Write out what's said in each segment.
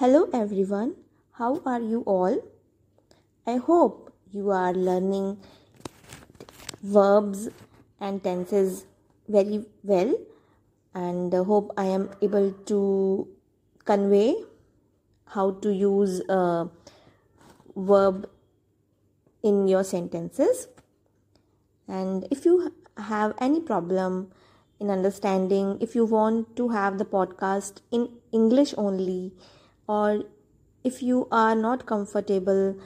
Hello everyone, how are you all? I hope you are learning verbs and tenses very well and hope I am able to convey how to use a verb in your sentences. And if you have any problem in understanding, if you want to have the podcast in English only, or if you are not comfortable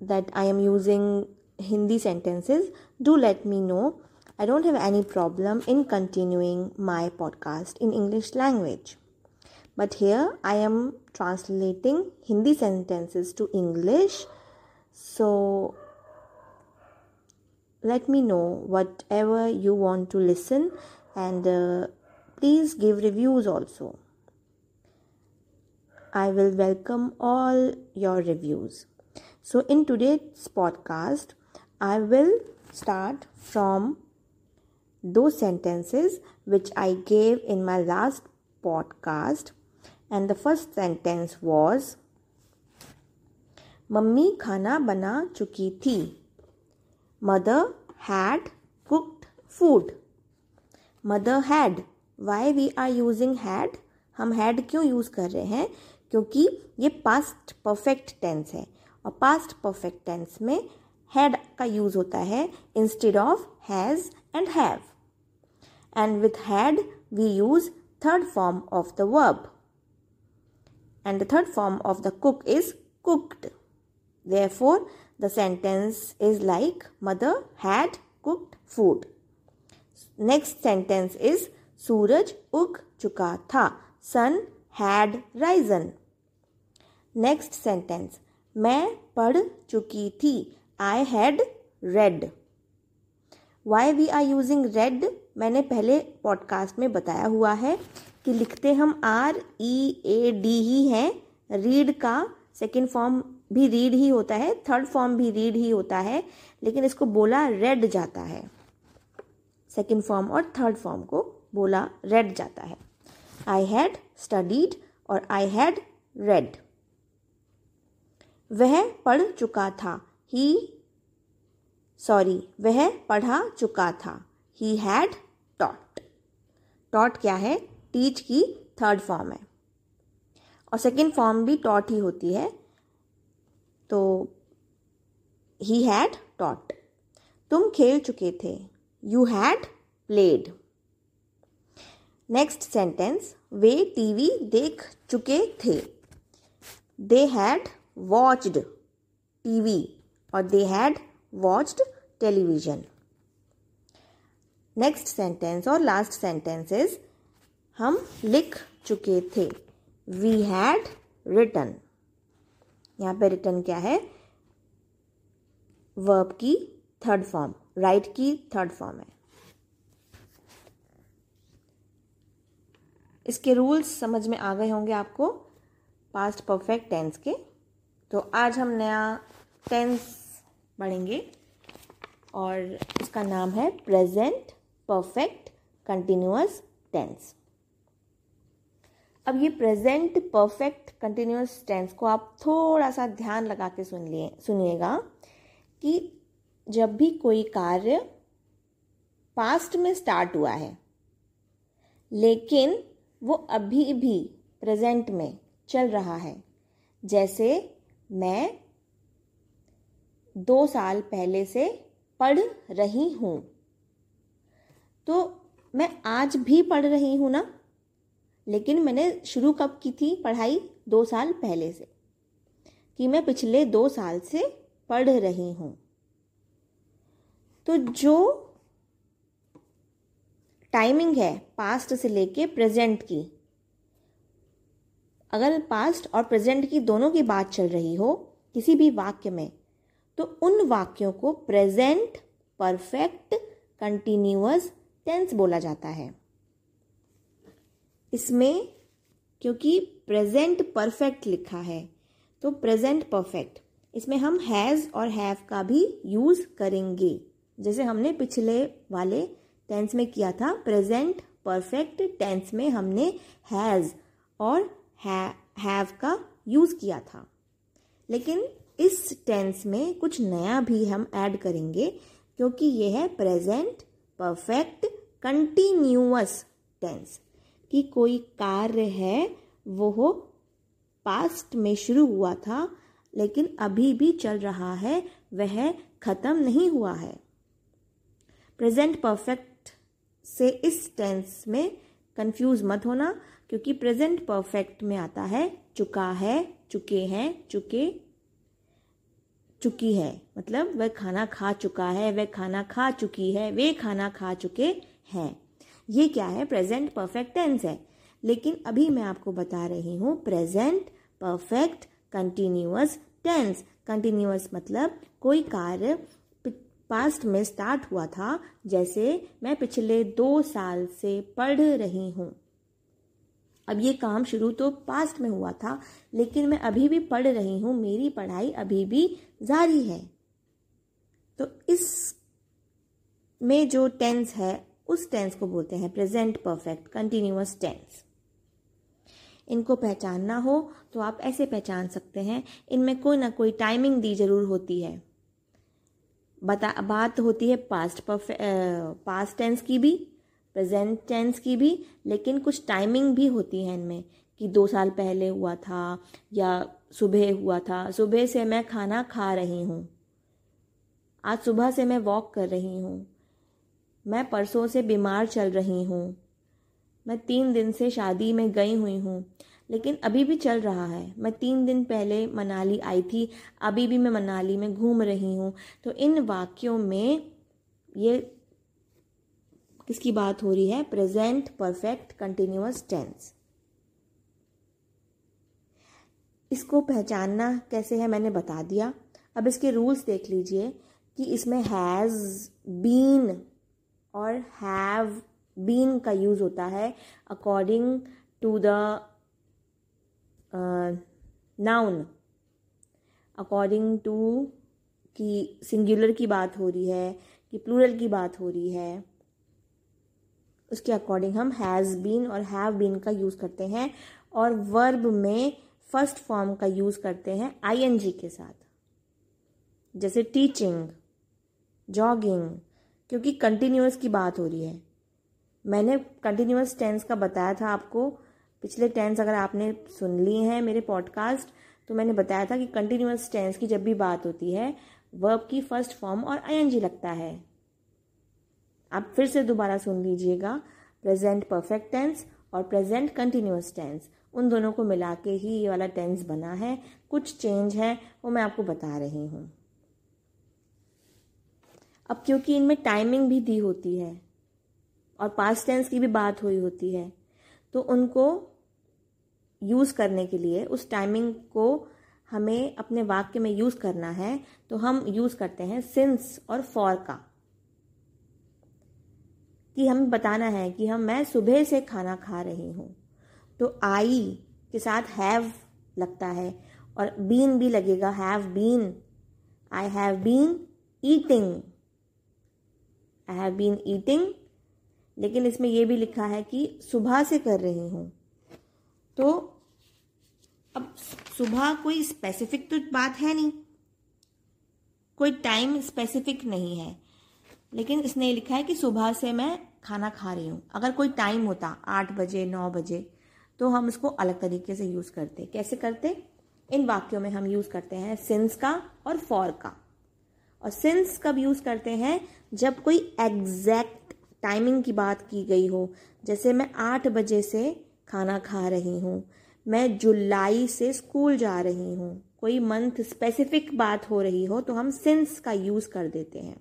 that I am using Hindi sentences, do let me know. I don't have any problem in continuing my podcast in English language. But here I am translating Hindi sentences to English. So let me know whatever you want to listen and uh, please give reviews also. I will welcome all your reviews. So, in today's podcast, I will start from those sentences which I gave in my last podcast. And the first sentence was Mummy khana bana chuki thi. Mother had cooked food. Mother had. Why we are using had? हम had क्यों use कर रहे हैं? क्योंकि ये past perfect tense है। और past perfect tense में हैड का यूज़ होता है instead of has and have and with had we use third form of the verb and the third form of the cook is cooked therefore, the sentence is like mother had cooked food. Next sentence is सूरज उग चुका था sun had risen. Next sentence मैं पढ़ चुकी थी। I had read why we are using read मैंने पहले पॉडकास्ट में बताया हुआ है कि लिखते हम आर ई ए डी ही हैं। रीड का सेकेंड फॉर्म भी रीड ही होता है। थर्ड फॉर्म भी रीड ही होता है। लेकिन इसको बोला रेड जाता है। सेकेंड फॉर्म और थर्ड फॉर्म को बोला रेड जाता है। आई हैड स्टडीड और आई हैड रेड वह पढ़ चुका था. ही सॉरी वह पढ़ा चुका था. ही हैड टॉट टॉट क्या है? टीच की थर्ड फॉर्म है. और सेकेंड फॉर्म भी टॉट ही होती है. तो ही हैड टॉट तुम खेल चुके थे. You had played next sentence way TV देख चुके थे। दे हैड watched TV और they had watched television next sentence और लास्ट सेंटेंस इज़ हम लिख चुके थे। वी हैड रिटन यहाँ पे रिटन क्या है? वर्ब की थर्ड फॉर्म राइट की थर्ड फॉर्म है। इसके रूल्स समझ में आ गए होंगे आपको पास्ट परफेक्ट टेंस के। तो आज हम नया टेंस पढ़ेंगे और इसका नाम है प्रेजेंट परफेक्ट कंटिन्यूस टेंस अब ये प्रेजेंट परफेक्ट कंटिन्यूस टेंस को आप थोड़ा सा ध्यान लगा के सुन लिए, सुनिएगा कि जब भी कोई कार्य पास्ट में स्टार्ट हुआ है, लेकिन वो अभी भी प्रेजेंट में चल रहा है। जैसे मैं दो साल पहले से पढ़ रही हूँ। तो मैं आज भी पढ़ रही हूँ ना? लेकिन मैंने शुरू कब की थी पढ़ाई? दो साल पहले से। कि मैं पिछले दो साल से पढ़ रही हूँ। तो जो टाइमिंग है पास्ट से लेके प्रेजेंट की। अगर पास्ट और प्रेजेंट की दोनों की बात चल रही हो, किसी भी वाक्य में तो उन वाक्यों को प्रेजेंट, परफेक्ट, कंटिन्यूअस टेंस बोला जाता है। इसमें, क्योंकि प्रेजेंट परफेक्ट लिखा है तो प्रेजेंट परफेक्ट, इसमें हम हैज़ और हैव का भी यूज़ करेंगे। जैसे हमने पिछले वाले टेंस में किया था प्रेजेंट परफेक्ट टेंस में हमने हैज़ और हैव का यूज़ किया था। लेकिन इस टेंस में कुछ नया भी हम ऐड करेंगे, क्योंकि ये है प्रेजेंट परफेक्ट कंटिन्यूअस टेंस कि कोई कार्य है, वो हो पास्ट में शुरू हुआ था, लेकिन अभी भी चल रहा है, वह खत्म नहीं हुआ है। प्रेजेंट परफेक्ट से इस टेंस में कंफ्यूज मत होना, क्योंकि प्रेजेंट परफेक्ट में आता है, चुका है, चुके हैं, चुके, चुकी है। मतलब वह खाना खा चुका है, वह खाना खा चुकी है, वे खाना खा चुके हैं। ये क्या है? प्रेजेंट परफेक्ट टेंस है। लेकिन अभी मैं आपको बता रही हूँ present perfect continuous tense continuous मतलब कोई कार्य पास्ट में स्टार्ट हुआ था, जैसे मैं पिछले दो साल से पढ़ रही हूँ। अब ये काम शुरू तो पास्ट में हुआ था, लेकिन मैं अभी भी पढ़ रही हूँ, मेरी पढ़ाई अभी भी जारी है। तो इस में जो टेंस है, उस टेंस को बोलते हैं प्रेजेंट परफेक्ट, कंटिन्यूअस टेंस। इनको पहचानना हो तो आप ऐसे पहचान सकते हैं, इनमें कोई ना कोई टाइमिंग दी ज़रूर होती है। बता, बात होती है पास्ट परफे पास्ट टेंस की भी प्रेजेंट टेंस की भी, लेकिन कुछ टाइमिंग भी होती है इनमें, कि दो साल पहले हुआ था, या सुबह हुआ था। सुबह से मैं खाना खा रही हूँ। आज सुबह से मैं वॉक कर रही हूँ। मैं परसों से बीमार चल रही हूँ। मैं तीन दिन से शादी में गई हुई हूँ। लेकिन अभी भी चल रहा है। मैं तीन दिन पहले मनाली आई थी, अभी भी मैं मनाली में घूम रही हूँ। तो इन वाक्यों में ये किसकी बात हो रही है? प्रेजेंट परफेक्ट कंटिन्यूस टेंस इसको पहचानना कैसे है मैंने बता दिया। अब इसके रूल्स देख लीजिए कि इसमें हैज़ बीन और हैव बीन का यूज़ होता है according to the noun according to कि सिंगुलर की बात हो रही है, कि प्लूरल की बात हो रही है, उसके अकॉर्डिंग हम हैज़ बीन और हैव बीन का यूज़ करते हैं और वर्ब में फ़र्स्ट फॉर्म का यूज़ करते हैं आईएनजी के साथ। जैसे टीचिंग जॉगिंग क्योंकि कंटिन्यूस की बात हो रही है। मैंने कंटिन्यूस टेंस का बताया था आपको पिछले टेंस अगर आपने सुन लिए हैं मेरे पॉडकास्ट तो मैंने बताया था कि कंटिन्यूस टेंस की जब भी बात होती है वर्ब की फ़र्स्ट फॉर्म और आईएनजी लगता है। आप फिर से दोबारा सुन लीजिएगा। प्रेजेंट परफेक्ट टेंस और प्रेजेंट कंटिन्यूस टेंस उन दोनों को मिला के ही ये वाला टेंस बना है। कुछ चेंज है, वो मैं आपको बता रही हूँ। अब क्योंकि इनमें टाइमिंग भी दी होती है और पास्ट टेंस की भी बात हुई होती है तो उनको यूज़ करने के लिए, उस टाइमिंग को हमें अपने वाक्य में यूज़ करना है तो हम यूज़ करते हैं सिंस और फॉर का। कि हमें बताना है कि हम, मैं सुबह से खाना खा रही हूँ तो आई के साथ हैव लगता है, और बीन भी लगेगा have been I have been eating I have been eating लेकिन इसमें यह भी लिखा है कि सुबह से कर रही हूँ तो अब सुबह कोई स्पेसिफिक तो बात है नहीं। कोई टाइम स्पेसिफिक नहीं है। लेकिन इसने लिखा है कि सुबह से मैं खाना खा रही हूँ। अगर कोई टाइम होता, आठ बजे, नौ बजे तो हम इसको अलग तरीके से यूज़ करते। कैसे करते? इन वाक्यों में हम यूज़ करते हैं सिंस का और फॉर का। और सिंस कब यूज़ करते हैं? जब कोई एग्जैक्ट टाइमिंग की बात की गई हो। जैसे मैं आठ बजे से खाना खा रही हूँ। मैं जुलाई से स्कूल जा रही हूँ। कोई मंथ स्पेसिफिक बात हो रही हो तो हम सिंस का यूज़ कर देते हैं।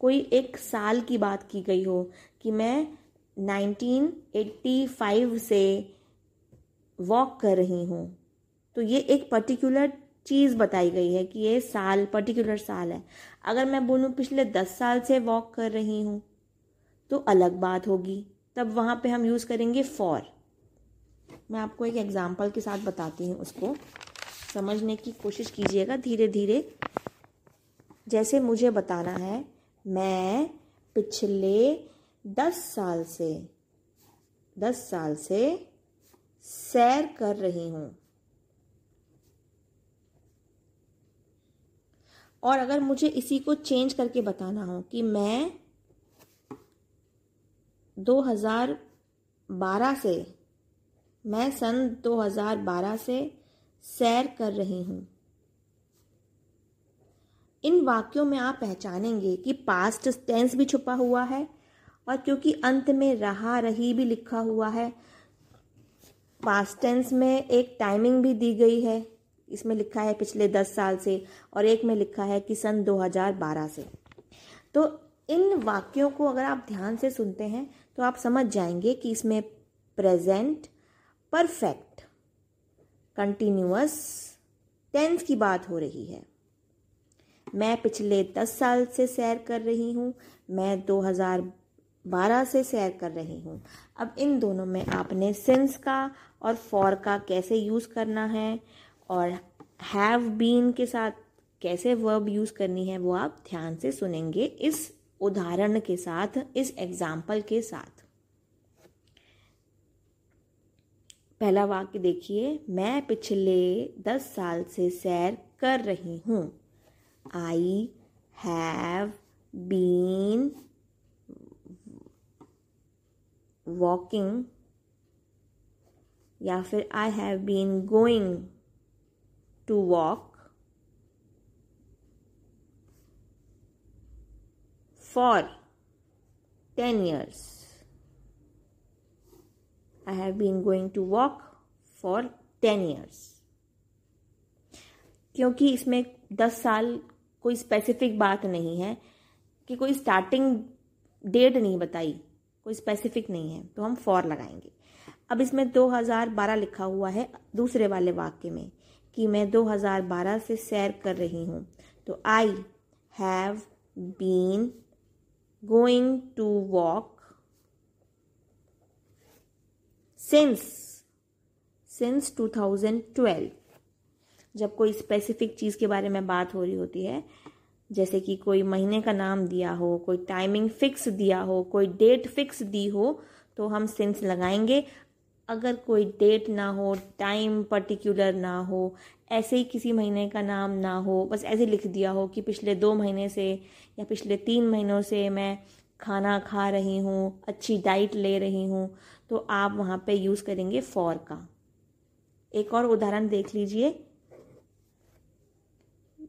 कोई एक साल की बात की गई हो कि मैं 1985 से वॉक कर रही हूँ। तो ये एक पर्टिकुलर चीज़ बताई गई है कि ये साल पर्टिकुलर साल है। अगर मैं बोलूँ पिछले दस साल से वॉक कर रही हूँ तो अलग बात होगी। तब वहाँ पे हम यूज़ करेंगे फॉर मैं आपको एक एग्ज़ाम्पल के साथ बताती हूँ उसको। समझने की कोशिश कीजिएगा धीरे धीरे जैसे मुझे बताना है, मैं पिछले दस साल से, दस साल से सैर कर रही हूँ। और अगर मुझे इसी को चेंज करके बताना हो कि मैं 2012 से मैं सन 2012 से सैर कर रही हूँ। इन वाक्यों में आप पहचानेंगे कि पास्ट टेंस भी छुपा हुआ है और क्योंकि अंत में रहा रही भी लिखा हुआ है पास्ट टेंस में एक टाइमिंग भी दी गई है। इसमें लिखा है पिछले दस साल से और एक में लिखा है कि सन 2012 से। तो इन वाक्यों को अगर आप ध्यान से सुनते हैं तो आप समझ जाएँगे कि इसमें प्रेजेंट परफेक्ट, कंटिन्यूअस टेंस की बात हो रही है। मैं पिछले दस साल से सैर कर रही हूँ, मैं दो हज़ार बारह से सैर कर रही हूँ। अब इन दोनों में आपने सिंस का और फॉर का कैसे यूज़ करना है और हैव बीन के साथ कैसे वर्ब यूज़ करनी है, वो आप ध्यान से सुनेंगे इस उदाहरण के साथ, इस एग्ज़ाम्पल के साथ। पहला वाक्य देखिए, मैं पिछले दस साल से सैर कर रही हूँ। आई हैव बीन वॉकिंग या फिर I have been going to walk for ten years I have been going to walk for ten years क्योंकि इसमें दस साल कोई स्पेसिफिक बात नहीं है कि कोई स्टार्टिंग डेट नहीं बताई, कोई स्पेसिफिक नहीं है तो हम फॉर लगाएँगे। अब इसमें 2012 लिखा हुआ है दूसरे वाले वाक्य में कि मैं 2012 से सैर कर रही हूँ तो I have been going to walk since since 2012 जब कोई स्पेसिफिक चीज़ के बारे में बात हो रही होती है, जैसे कि कोई महीने का नाम दिया हो, कोई टाइमिंग फिक्स दिया हो, कोई डेट फिक्स दी हो तो हम सिंस लगाएँगे। अगर कोई डेट ना हो टाइम पर्टिकुलर ना हो, ऐसे ही किसी महीने का नाम ना हो, बस ऐसे लिख दिया हो कि पिछले दो महीने से या पिछले तीन महीनों से मैं खाना खा रही हूँ, अच्छी डाइट ले रही हूँ तो आप वहाँ पे यूज़ करेंगे फॉर का। एक और उदाहरण देख लीजिए।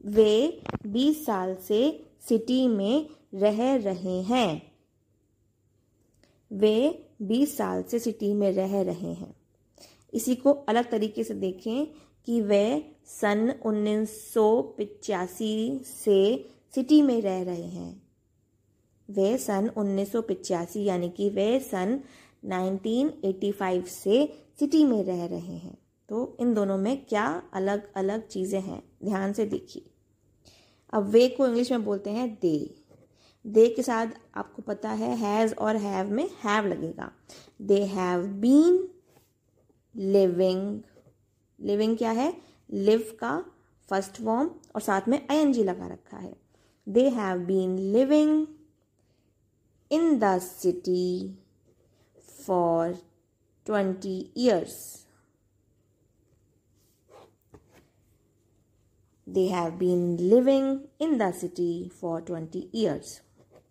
वे 20 साल से सिटी में रह रहे हैं। वे 20 साल से सिटी में रह रहे हैं। इसी को अलग तरीके से देखें कि वे सन उन्नीस से सिटी में रह रहे हैं। वे सन उन्नीस यानी कि वे सन 1985 से सिटी में रह रहे हैं। तो इन दोनों में क्या अलग अलग चीज़ें हैं? ध्यान से देखिए। अब वे को इंग्लिश में बोलते हैं दे दे के साथ आपको पता है हैज़ और हैव में हैव लगेगा। They have been living living क्या है? लिव का फ़र्स्ट फॉर्म और साथ में आई एन जी लगा रखा है। They have been living in the city for twenty years they have been living in the city for twenty years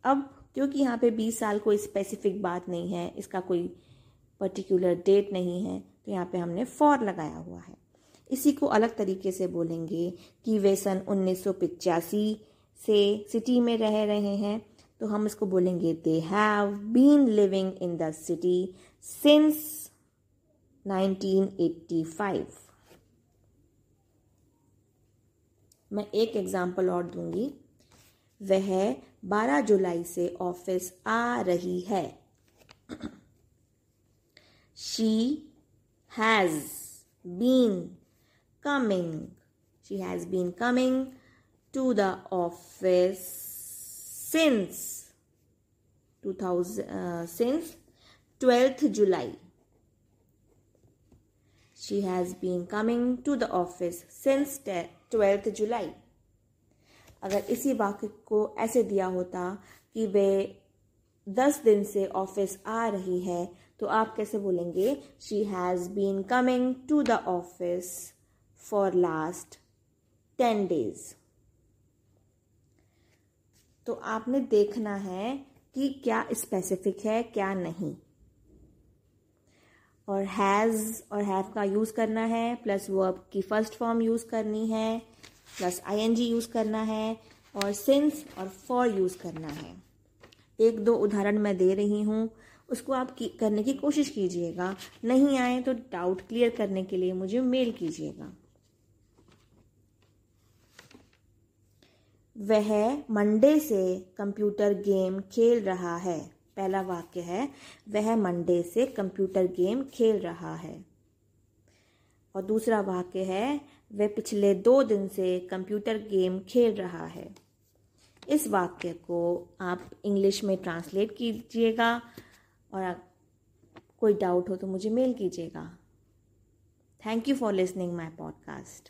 अब, क्योंकि यहाँ पे बीस साल कोई स्पेसिफिक बात नहीं है, इसका कोई पर्टिकुलर डेट नहीं है तो यहाँ पे हमने फॉर लगाया हुआ है। इसी को अलग तरीके से बोलेंगे कि वे सन उन्नीस से सिटी में रह रहे हैं। तो हम इसको बोलेंगे they have been living in the city since 1985 मैं एक एग्ज़ाम्पल और दूँगी। वह 12 जुलाई से ऑफ़िस आ रही है। She has been coming she has been coming to the office since 2000 since twelfth July She has been coming to the office since twelfth July अगर इसी वाक्य को ऐसे दिया होता कि वे दस दिन से ऑफ़िस आ रही है तो आप कैसे बोलेंगे? She has been coming to the office for last ten days तो आपने देखना है कि क्या स्पेसिफिक है क्या नहीं। और हैज़ और हैव का यूज़ करना है प्लस वर्ब की फ़र्स्ट फॉर्म यूज़ करनी है प्लस आईएनजी यूज़ करना है और सिंस और फॉर यूज़ करना है। एक दो उदाहरण मैं दे रही हूँ उसको आप की, करने की कोशिश कीजिएगा। नहीं आए तो डाउट क्लियर करने के लिए मुझे मेल कीजिएगा। वह मंडे से कंप्यूटर गेम खेल रहा है। पहला वाक्य है, वह मंडे से कंप्यूटर गेम खेल रहा है। और दूसरा वाक्य है, वह पिछले दो दिन से कंप्यूटर गेम खेल रहा है। इस वाक्य को आप इंग्लिश में ट्रांसलेट कीजिएगा और कोई डाउट हो तो मुझे मेल कीजिएगा। Thank you for listening my podcast